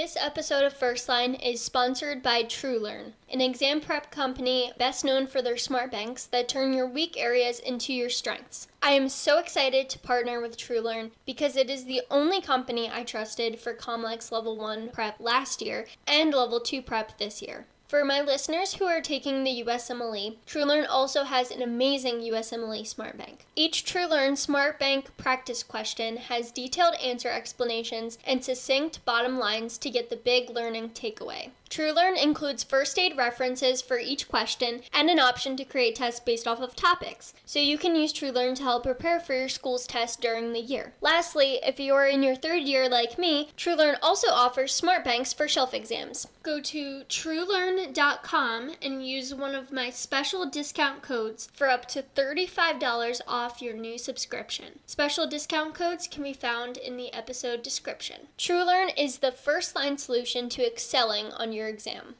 This episode of First Line is sponsored by TrueLearn, an exam prep company best known for their smart banks that turn your weak areas into your strengths. I am so excited to partner with TrueLearn because it is the only company I trusted for Comlex Level 1 prep last year and Level 2 prep this year. For my listeners who are taking the USMLE, TrueLearn also has an amazing USMLE Smart Bank. Each TrueLearn Smart Bank practice question has detailed answer explanations and succinct bottom lines to get the big learning takeaway. TrueLearn includes first aid references for each question and an option to create tests based off of topics, so you can use TrueLearn to help prepare for your school's test during the year. Lastly, if you are in your third year like me, TrueLearn also offers smart banks for shelf exams. Go to truelearn.com and use one of my special discount codes for up to $35 off your new subscription. Special discount codes can be found in the episode description. TrueLearn is the first line solution to excelling on your exam.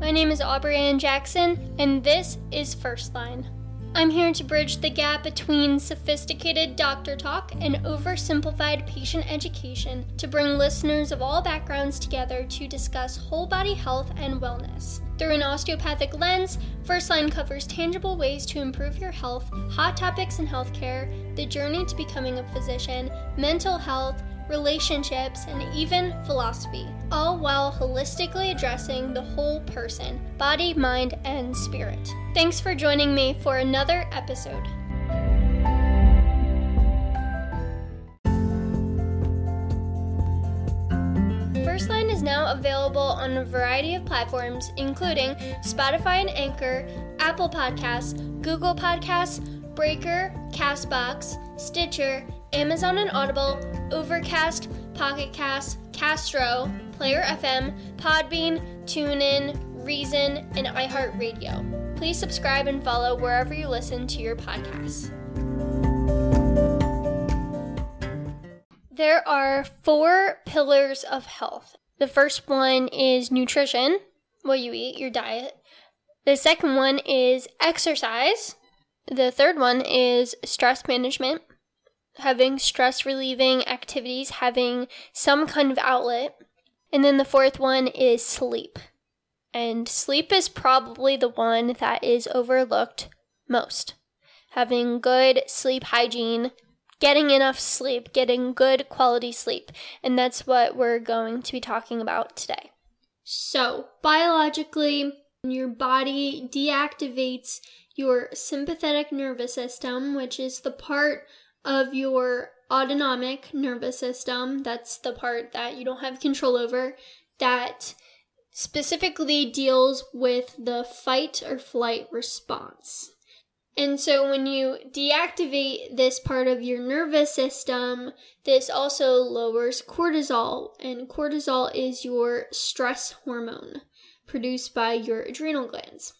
My name is Aubrey Ann Jackson, and this is First Line. I'm here to bridge the gap between sophisticated doctor talk and oversimplified patient education to bring listeners of all backgrounds together to discuss whole body health and wellness. Through an osteopathic lens, First Line covers tangible ways to improve your health, hot topics in healthcare, the journey to becoming a physician, mental health, relationships, and even philosophy, all while holistically addressing the whole person body, mind, and spirit. Thanks for joining me for another episode. First Line is now available on a variety of platforms, including Spotify and Anchor, Apple Podcasts, Google Podcasts, Breaker, Castbox, Stitcher, Amazon and Audible, Overcast, Pocket Cast, Castro, Player FM, Podbean, TuneIn, Reason, and iHeartRadio. Please subscribe and follow wherever you listen to your podcasts. There are four pillars of health. The first one is nutrition, what you eat, your diet. The second one is exercise. The third one is stress management, having stress relieving activities, having some kind of outlet. And then the fourth one is sleep. And sleep is probably the one that is overlooked most. Having good sleep hygiene, getting enough sleep, getting good quality sleep. And that's what we're going to be talking about today. So, biologically, your body deactivates your sympathetic nervous system, which is the part of your autonomic nervous system. That's the part that you don't have control over, that specifically deals with the fight or flight response. And so when you deactivate this part of your nervous system, this also lowers cortisol, and cortisol is your stress hormone produced by your adrenal glands.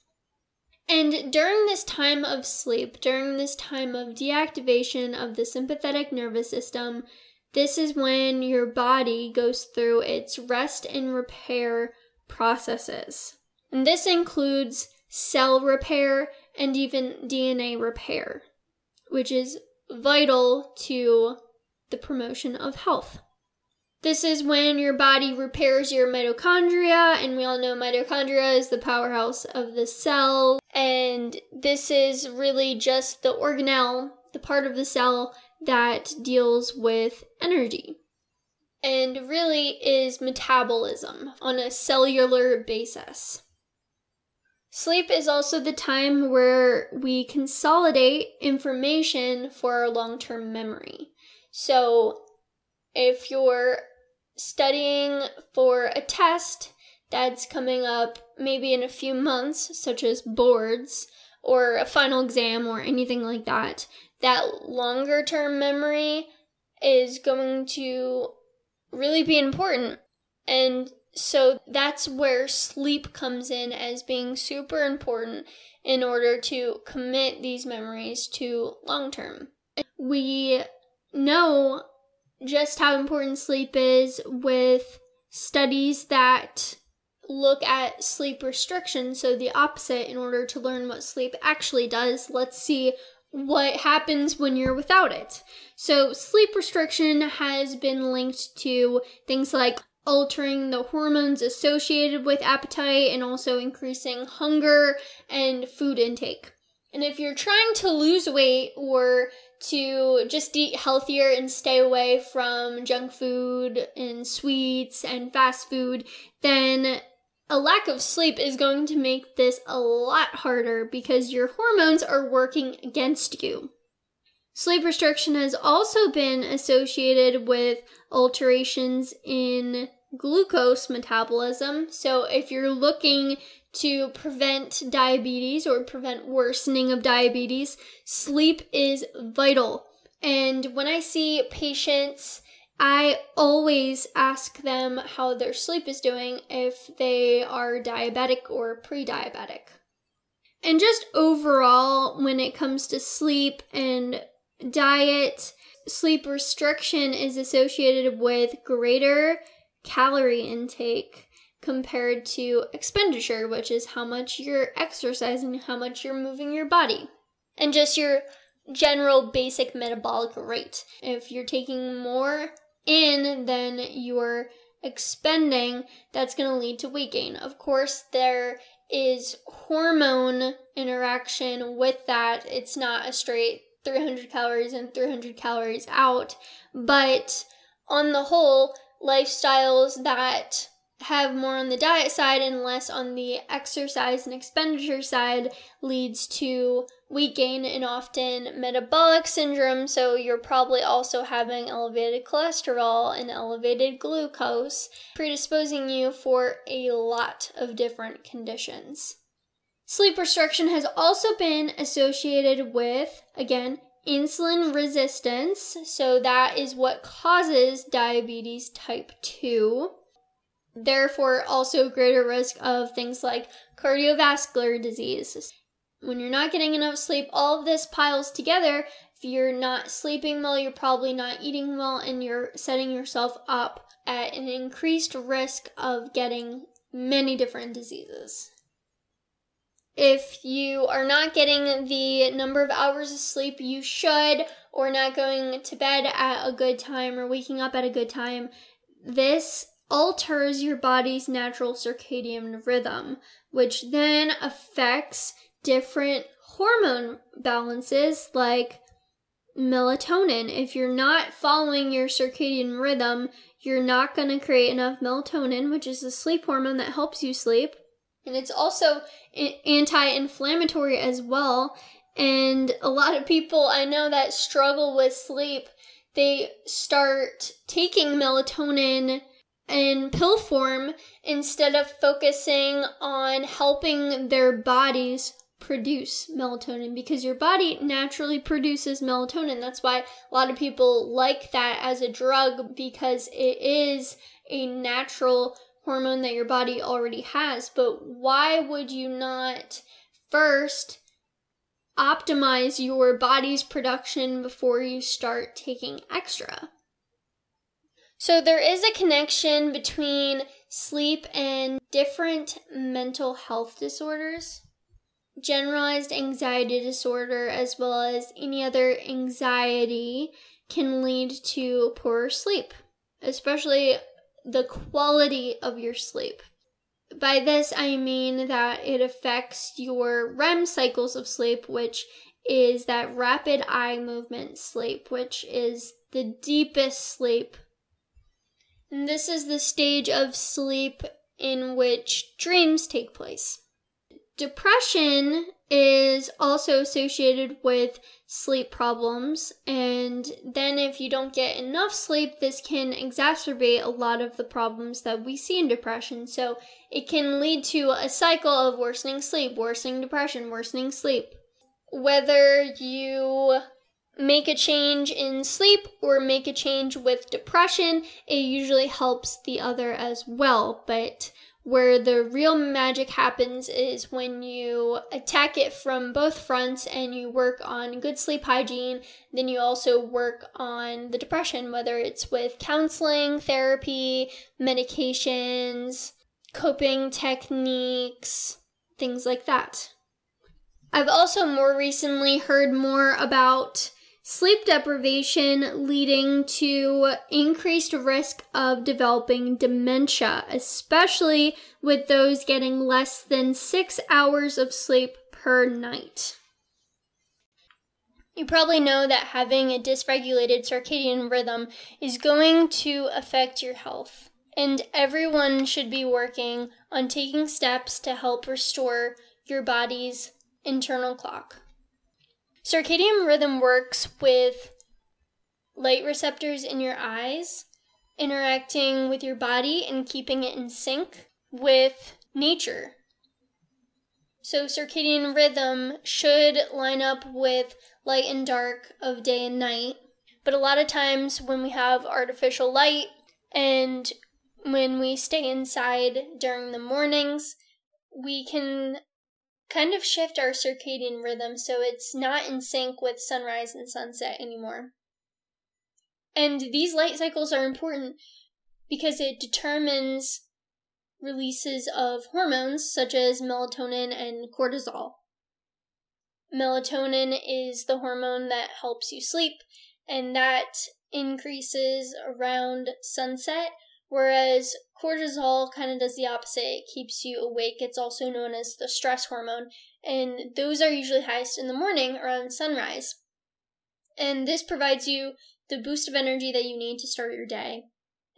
And during this time of sleep, during this time of deactivation of the sympathetic nervous system, this is when your body goes through its rest and repair processes. And this includes cell repair and even DNA repair, which is vital to the promotion of health. This is when your body repairs your mitochondria, and we all know mitochondria is the powerhouse of the cell. And this is really just the organelle, the part of the cell that deals with energy. And really is metabolism on a cellular basis. Sleep is also the time where we consolidate information for our long term memory. So, if you're studying for a test that's coming up maybe in a few months, such as boards or a final exam or anything like that, that longer term memory is going to really be important. And so that's where sleep comes in as being super important in order to commit these memories to long term. We know just how important sleep is with studies that look at sleep restriction, so the opposite, in order to learn what sleep actually does. Let's see what happens when you're without it. So, sleep restriction has been linked to things like altering the hormones associated with appetite and also increasing hunger and food intake. And if you're trying to lose weight or to just eat healthier and stay away from junk food and sweets and fast food, then a lack of sleep is going to make this a lot harder because your hormones are working against you. Sleep restriction has also been associated with alterations in glucose metabolism. So, if you're looking to prevent diabetes or prevent worsening of diabetes, sleep is vital. And when I see patients, I always ask them how their sleep is doing if they are diabetic or pre diabetic. And just overall, when it comes to sleep and diet, sleep restriction is associated with greater calorie intake compared to expenditure, which is how much you're exercising, how much you're moving your body, and just your general basic metabolic rate. If you're taking more in than you're expending, that's going to lead to weight gain. Of course, there is hormone interaction with that. It's not a straight 300 calories in, 300 calories out, but on the whole, lifestyles that have more on the diet side and less on the exercise and expenditure side leads to weight gain and often metabolic syndrome. So, you're probably also having elevated cholesterol and elevated glucose, predisposing you for a lot of different conditions. Sleep restriction has also been associated with, again, insulin resistance. So, that is what causes diabetes type 2. Therefore, also greater risk of things like cardiovascular disease. When you're not getting enough sleep, all of this piles together. If you're not sleeping well, you're probably not eating well, and you're setting yourself up at an increased risk of getting many different diseases. If you are not getting the number of hours of sleep you should, or not going to bed at a good time, or waking up at a good time, this alters your body's natural circadian rhythm, which then affects different hormone balances like melatonin. If you're not following your circadian rhythm, you're not going to create enough melatonin, which is the sleep hormone that helps you sleep. And it's also anti inflammatory as well. And a lot of people I know that struggle with sleep, they start taking melatonin in pill form instead of focusing on helping their bodies produce melatonin because your body naturally produces melatonin. That's why a lot of people like that as a drug because it is a natural hormone that your body already has. But why would you not first optimize your body's production before you start taking extra? So, there is a connection between sleep and different mental health disorders generalized anxiety disorder as well as any other anxiety can lead to poorer sleep, especially the quality of your sleep. By this, I mean that it affects your REM cycles of sleep, which is that rapid eye movement sleep, which is the deepest sleep. And this is the stage of sleep in which dreams take place. Depression is also associated with sleep problems, and then if you don't get enough sleep, this can exacerbate a lot of the problems that we see in depression. So it can lead to a cycle of worsening sleep, worsening depression, worsening sleep. Whether you make a change in sleep or make a change with depression, it usually helps the other as well. But where the real magic happens is when you attack it from both fronts and you work on good sleep hygiene. Then you also work on the depression, whether it's with counseling, therapy, medications, coping techniques, things like that. I've also more recently heard more about sleep deprivation leading to increased risk of developing dementia, especially with those getting less than six hours of sleep per night. You probably know that having a dysregulated circadian rhythm is going to affect your health, and everyone should be working on taking steps to help restore your body's internal clock. Circadian rhythm works with light receptors in your eyes interacting with your body and keeping it in sync with nature. So, circadian rhythm should line up with light and dark of day and night. But a lot of times when we have artificial light and when we stay inside during the mornings, we can kind of shift our circadian rhythm so it's not in sync with sunrise and sunset anymore. And these light cycles are important because it determines releases of hormones such as melatonin and cortisol. Melatonin is the hormone that helps you sleep, and that increases around sunset Whereas cortisol kind of does the opposite. It keeps you awake. It's also known as the stress hormone. And those are usually highest in the morning around sunrise. And this provides you the boost of energy that you need to start your day.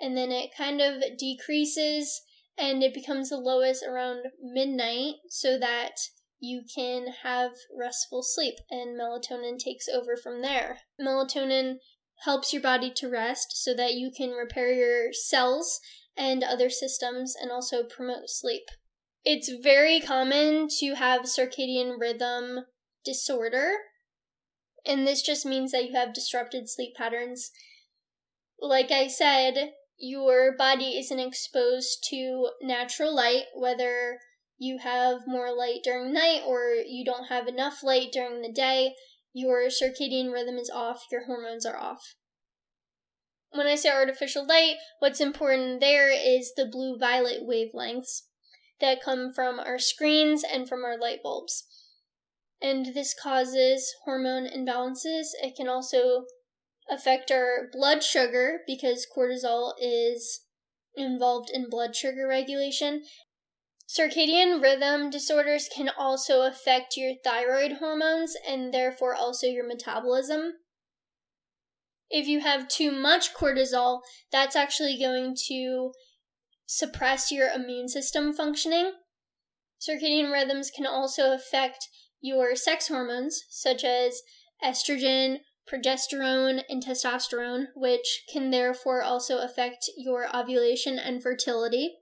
And then it kind of decreases and it becomes the lowest around midnight so that you can have restful sleep and melatonin takes over from there. Melatonin helps your body to rest so that you can repair your cells and other systems and also promote sleep. It's very common to have circadian rhythm disorder, and this just means that you have disrupted sleep patterns. Like I said, your body isn't exposed to natural light, whether you have more light during night or you don't have enough light during the day your circadian rhythm is off, your hormones are off. When I say artificial light, what's important there is the blue violet wavelengths that come from our screens and from our light bulbs. And this causes hormone imbalances. It can also affect our blood sugar because cortisol is involved in blood sugar regulation Circadian rhythm disorders can also affect your thyroid hormones and therefore also your metabolism. If you have too much cortisol, that's actually going to suppress your immune system functioning. Circadian rhythms can also affect your sex hormones, such as estrogen, progesterone, and testosterone, which can therefore also affect your ovulation and fertility.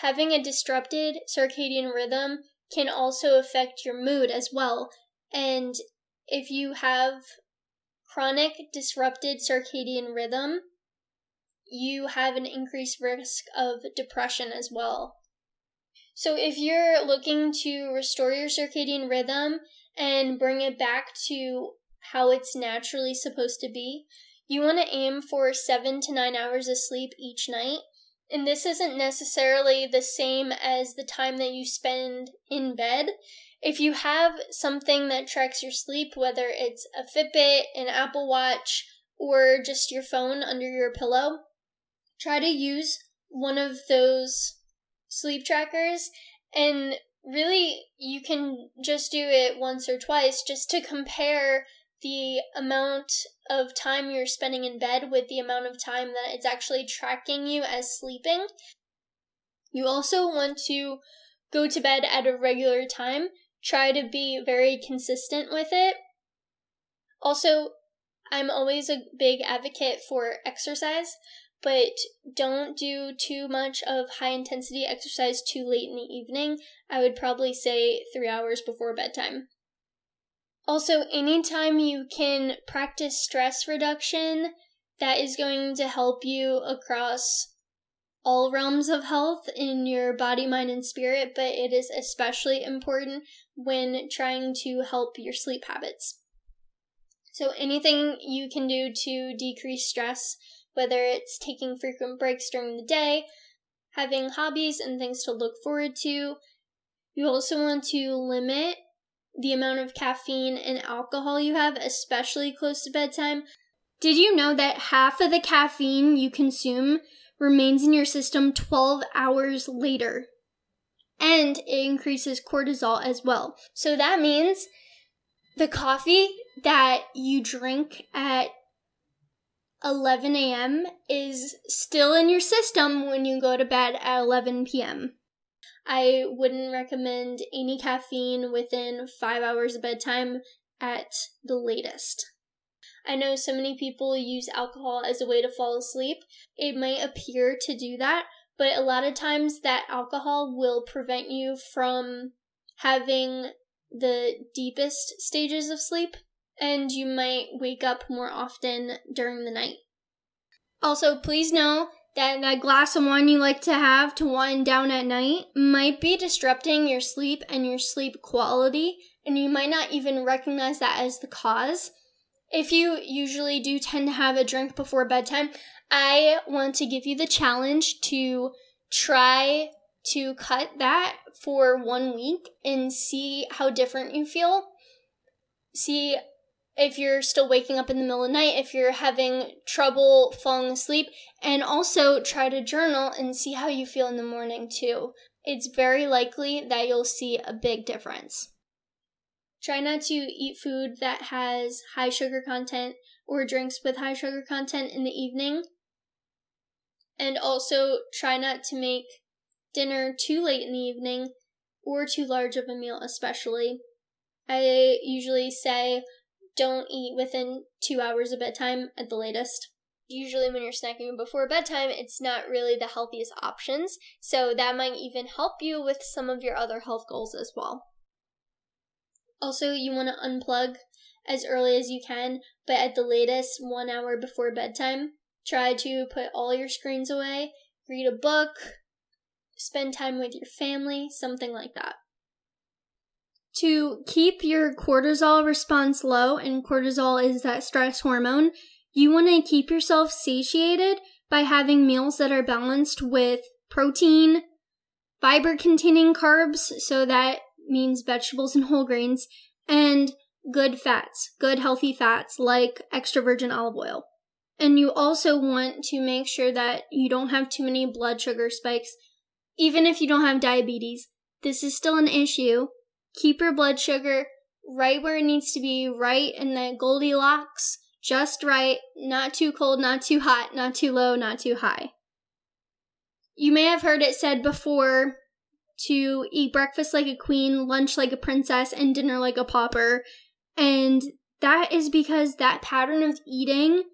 Having a disrupted circadian rhythm can also affect your mood as well. And if you have chronic disrupted circadian rhythm, you have an increased risk of depression as well. So, if you're looking to restore your circadian rhythm and bring it back to how it's naturally supposed to be, you want to aim for seven to nine hours of sleep each night and this isn't necessarily the same as the time that you spend in bed. If you have something that tracks your sleep, whether it's a Fitbit, an Apple Watch, or just your phone under your pillow, try to use one of those sleep trackers and really you can just do it once or twice just to compare the amount of time you're spending in bed with the amount of time that it's actually tracking you as sleeping. You also want to go to bed at a regular time. Try to be very consistent with it. Also, I'm always a big advocate for exercise, but don't do too much of high intensity exercise too late in the evening. I would probably say three hours before bedtime. Also, anytime you can practice stress reduction, that is going to help you across all realms of health in your body, mind, and spirit, but it is especially important when trying to help your sleep habits. So, anything you can do to decrease stress, whether it's taking frequent breaks during the day, having hobbies and things to look forward to, You also want to limit the amount of caffeine and alcohol you have, especially close to bedtime. Did you know that half of the caffeine you consume remains in your system 12 hours later? And it increases cortisol as well. So that means the coffee that you drink at 11 a.m. is still in your system when you go to bed at 11 p.m. I wouldn't recommend any caffeine within five hours of bedtime at the latest. I know so many people use alcohol as a way to fall asleep. It might appear to do that, but a lot of times that alcohol will prevent you from having the deepest stages of sleep, and you might wake up more often during the night. Also, please know that that glass of wine you like to have to wind down at night might be disrupting your sleep and your sleep quality, and you might not even recognize that as the cause. If you usually do tend to have a drink before bedtime, I want to give you the challenge to try to cut that for one week and see how different you feel. See if you're still waking up in the middle of the night, if you're having trouble falling asleep, and also try to journal and see how you feel in the morning too. It's very likely that you'll see a big difference. Try not to eat food that has high sugar content or drinks with high sugar content in the evening. And also try not to make dinner too late in the evening or too large of a meal, especially. I usually say don't eat within two hours of bedtime at the latest. Usually, when you're snacking before bedtime, it's not really the healthiest options, so that might even help you with some of your other health goals as well. Also, you want to unplug as early as you can, but at the latest, one hour before bedtime. Try to put all your screens away, read a book, spend time with your family, something like that. To keep your cortisol response low, and cortisol is that stress hormone, you want to keep yourself satiated by having meals that are balanced with protein, fiber containing carbs, so that means vegetables and whole grains, and good fats, good healthy fats like extra virgin olive oil. And you also want to make sure that you don't have too many blood sugar spikes. Even if you don't have diabetes, this is still an issue. Keep your blood sugar right where it needs to be, right in the Goldilocks, just right, not too cold, not too hot, not too low, not too high. You may have heard it said before to eat breakfast like a queen, lunch like a princess, and dinner like a pauper. And that is because that pattern of eating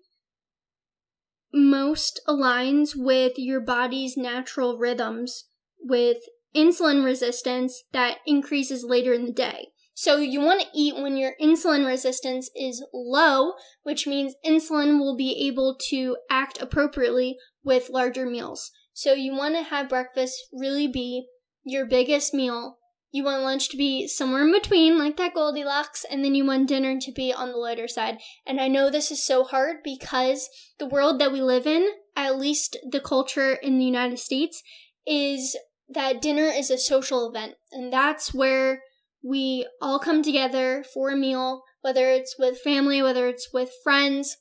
most aligns with your body's natural rhythms with insulin resistance that increases later in the day. So you want to eat when your insulin resistance is low, which means insulin will be able to act appropriately with larger meals. So you want to have breakfast really be your biggest meal. You want lunch to be somewhere in between, like that Goldilocks, and then you want dinner to be on the lighter side. And I know this is so hard because the world that we live in, at least the culture in the United States, is that dinner is a social event. And that's where we all come together for a meal, whether it's with family, whether it's with friends.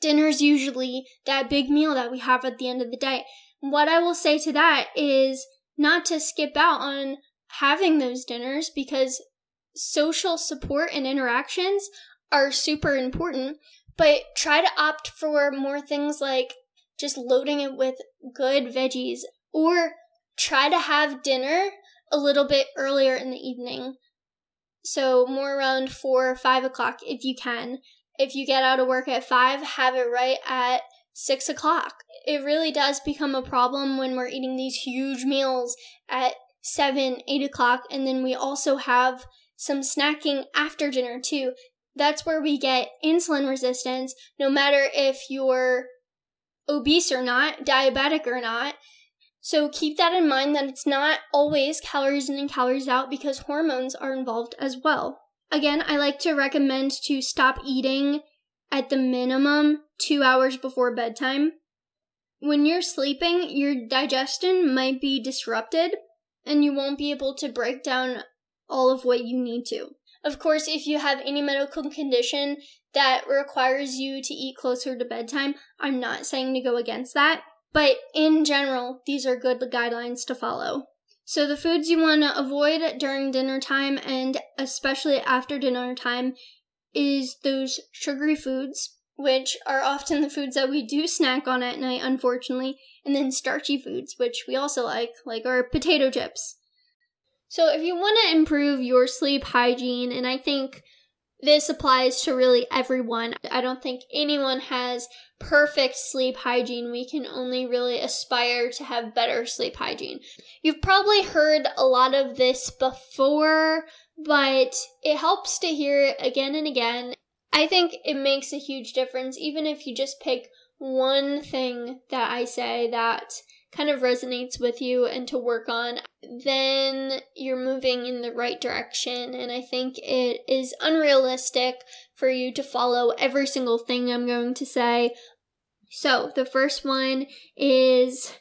Dinner is usually that big meal that we have at the end of the day. What I will say to that is not to skip out on having those dinners because social support and interactions are super important, but try to opt for more things like just loading it with good veggies or try to have dinner a little bit earlier in the evening. So more around four or five o'clock if you can. If you get out of work at five, have it right at six o'clock. It really does become a problem when we're eating these huge meals at seven, eight o'clock, and then we also have some snacking after dinner too. That's where we get insulin resistance, no matter if you're obese or not, diabetic or not. So keep that in mind that it's not always calories in and calories out because hormones are involved as well. Again, I like to recommend to stop eating at the minimum two hours before bedtime. When you're sleeping, your digestion might be disrupted, and you won't be able to break down all of what you need to. Of course, if you have any medical condition that requires you to eat closer to bedtime, I'm not saying to go against that, but in general, these are good guidelines to follow. So, the foods you want to avoid during dinner time and especially after dinner time is those sugary foods, which are often the foods that we do snack on at night, unfortunately, and then starchy foods, which we also like, like our potato chips. So, if you want to improve your sleep hygiene, and I think this applies to really everyone, I don't think anyone has perfect sleep hygiene. We can only really aspire to have better sleep hygiene. You've probably heard a lot of this before, but it helps to hear it again and again. I think it makes a huge difference, even if you just pick one thing that I say that kind of resonates with you and to work on, then you're moving in the right direction. And I think it is unrealistic for you to follow every single thing I'm going to say. So, the first one is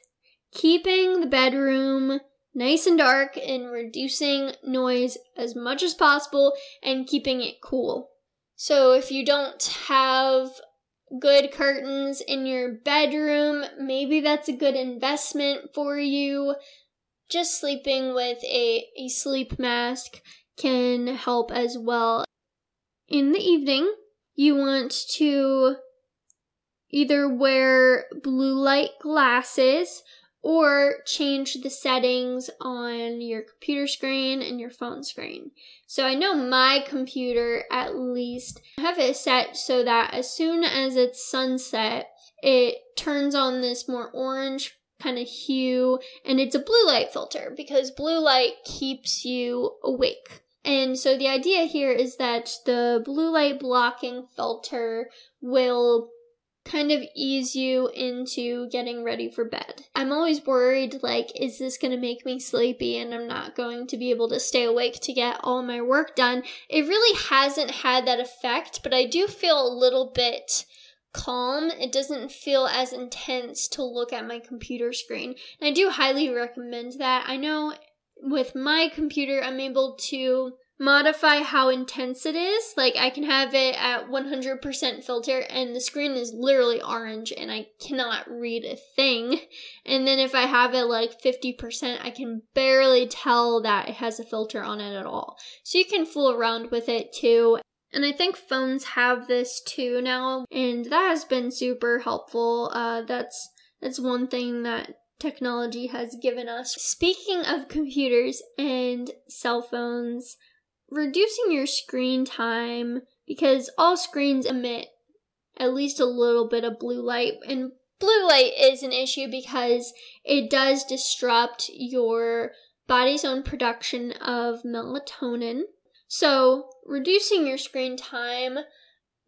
keeping the bedroom nice and dark and reducing noise as much as possible and keeping it cool. So, if you don't have good curtains in your bedroom. Maybe that's a good investment for you. Just sleeping with a, a sleep mask can help as well. In the evening, you want to either wear blue light glasses or change the settings on your computer screen and your phone screen. So I know my computer at least I have it set so that as soon as it's sunset, it turns on this more orange kind of hue and it's a blue light filter because blue light keeps you awake. And so the idea here is that the blue light blocking filter will kind of ease you into getting ready for bed. I'm always worried like, is this going to make me sleepy and I'm not going to be able to stay awake to get all my work done? It really hasn't had that effect, but I do feel a little bit calm. It doesn't feel as intense to look at my computer screen. And I do highly recommend that. I know with my computer, I'm able to modify how intense it is. Like I can have it at 100% filter and the screen is literally orange and I cannot read a thing. And then if I have it like 50%, I can barely tell that it has a filter on it at all. So you can fool around with it too. And I think phones have this too now, and that has been super helpful. Uh, that's that's one thing that technology has given us. Speaking of computers and cell phones, reducing your screen time because all screens emit at least a little bit of blue light and blue light is an issue because it does disrupt your body's own production of melatonin. So, reducing your screen time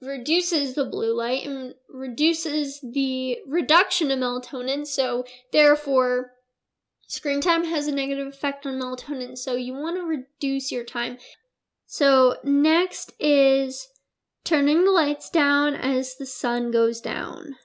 reduces the blue light and reduces the reduction of melatonin. So, therefore, screen time has a negative effect on melatonin. So, you want to reduce your time. So next is turning the lights down as the sun goes down.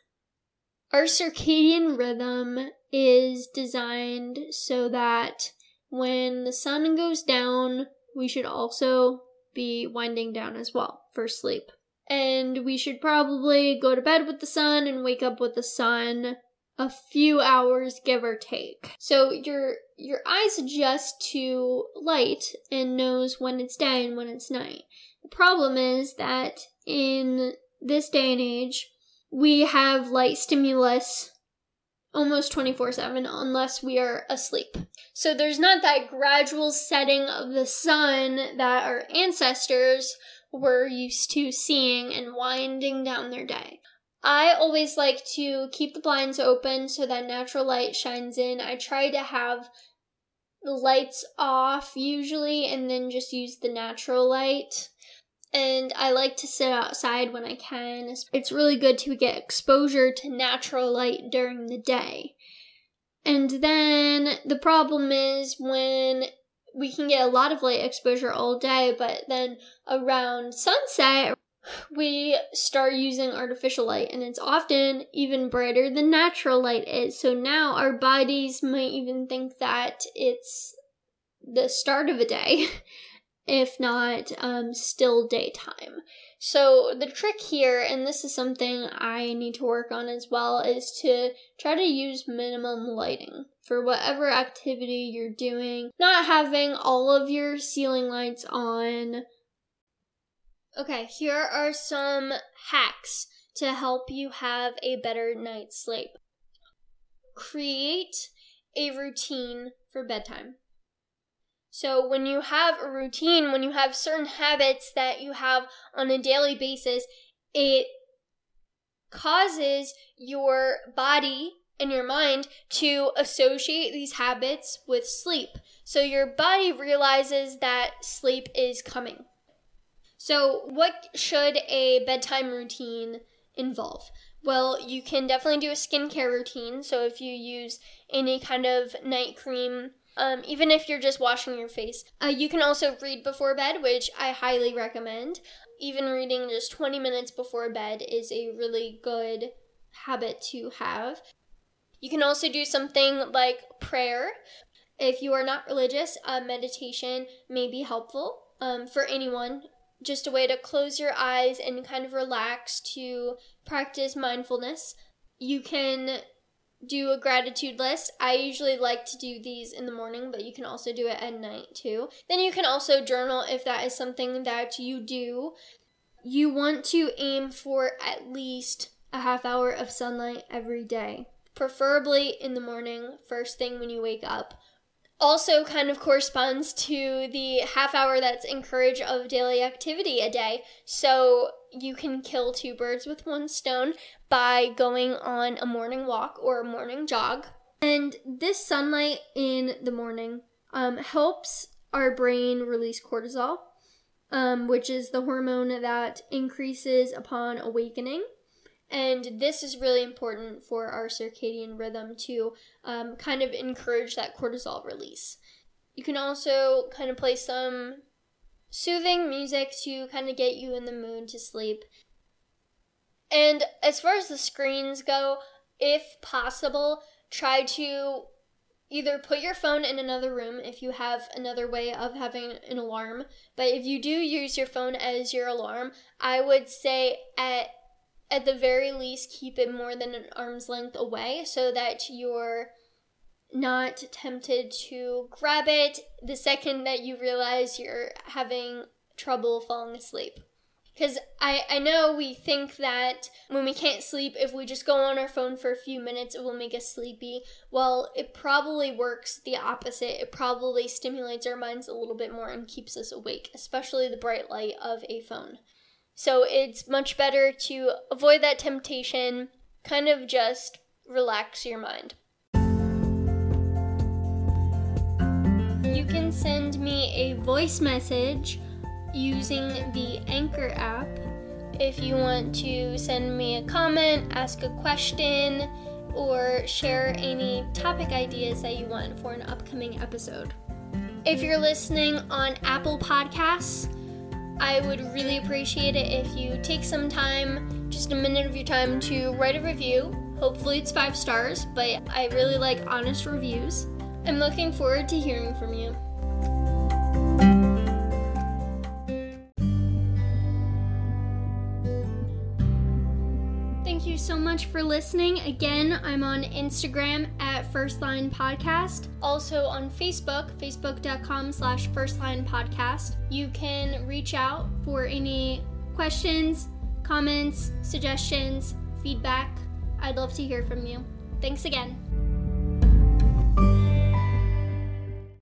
Our circadian rhythm is designed so that when the sun goes down, we should also be winding down as well for sleep. And we should probably go to bed with the sun and wake up with the sun a few hours give or take. So your your eyes adjust to light and knows when it's day and when it's night. The problem is that in this day and age, we have light stimulus almost 24 7 unless we are asleep. So there's not that gradual setting of the sun that our ancestors were used to seeing and winding down their day. I always like to keep the blinds open so that natural light shines in. I try to have lights off usually and then just use the natural light. And I like to sit outside when I can. It's really good to get exposure to natural light during the day. And then the problem is when we can get a lot of light exposure all day, but then around sunset, we start using artificial light and it's often even brighter than natural light is. So now our bodies might even think that it's the start of a day, if not um, still daytime. So, the trick here, and this is something I need to work on as well, is to try to use minimum lighting for whatever activity you're doing. Not having all of your ceiling lights on. Okay, here are some hacks to help you have a better night's sleep. Create a routine for bedtime. So, when you have a routine, when you have certain habits that you have on a daily basis, it causes your body and your mind to associate these habits with sleep. So, your body realizes that sleep is coming. So, what should a bedtime routine involve? Well, you can definitely do a skincare routine. So, if you use any kind of night cream, um, even if you're just washing your face. Uh, you can also read before bed, which I highly recommend. Even reading just 20 minutes before bed is a really good habit to have. You can also do something like prayer. If you are not religious, uh, meditation may be helpful um, for anyone. Just a way to close your eyes and kind of relax to practice mindfulness. You can do a gratitude list. I usually like to do these in the morning, but you can also do it at night too. Then you can also journal if that is something that you do. You want to aim for at least a half hour of sunlight every day, preferably in the morning, first thing when you wake up. Also, kind of corresponds to the half hour that's encouraged of daily activity a day. So, you can kill two birds with one stone by going on a morning walk or a morning jog. And this sunlight in the morning um, helps our brain release cortisol, um, which is the hormone that increases upon awakening. And this is really important for our circadian rhythm to um, kind of encourage that cortisol release. You can also kind of play some soothing music to kind of get you in the mood to sleep. And as far as the screens go, if possible, try to either put your phone in another room if you have another way of having an alarm. But if you do use your phone as your alarm, I would say at at the very least keep it more than an arm's length away so that you're not tempted to grab it the second that you realize you're having trouble falling asleep. Because I, I know we think that when we can't sleep, if we just go on our phone for a few minutes, it will make us sleepy. Well, it probably works the opposite. It probably stimulates our minds a little bit more and keeps us awake, especially the bright light of a phone. So it's much better to avoid that temptation, kind of just relax your mind. You can send me a voice message using the Anchor app if you want to send me a comment, ask a question, or share any topic ideas that you want for an upcoming episode. If you're listening on Apple Podcasts, I would really appreciate it if you take some time, just a minute of your time, to write a review. Hopefully, it's five stars, but I really like honest reviews. I'm looking forward to hearing from you. You so much for listening. Again, I'm on Instagram at First Line Podcast. Also on Facebook, facebook.com slash First Line Podcast. You can reach out for any questions, comments, suggestions, feedback. I'd love to hear from you. Thanks again.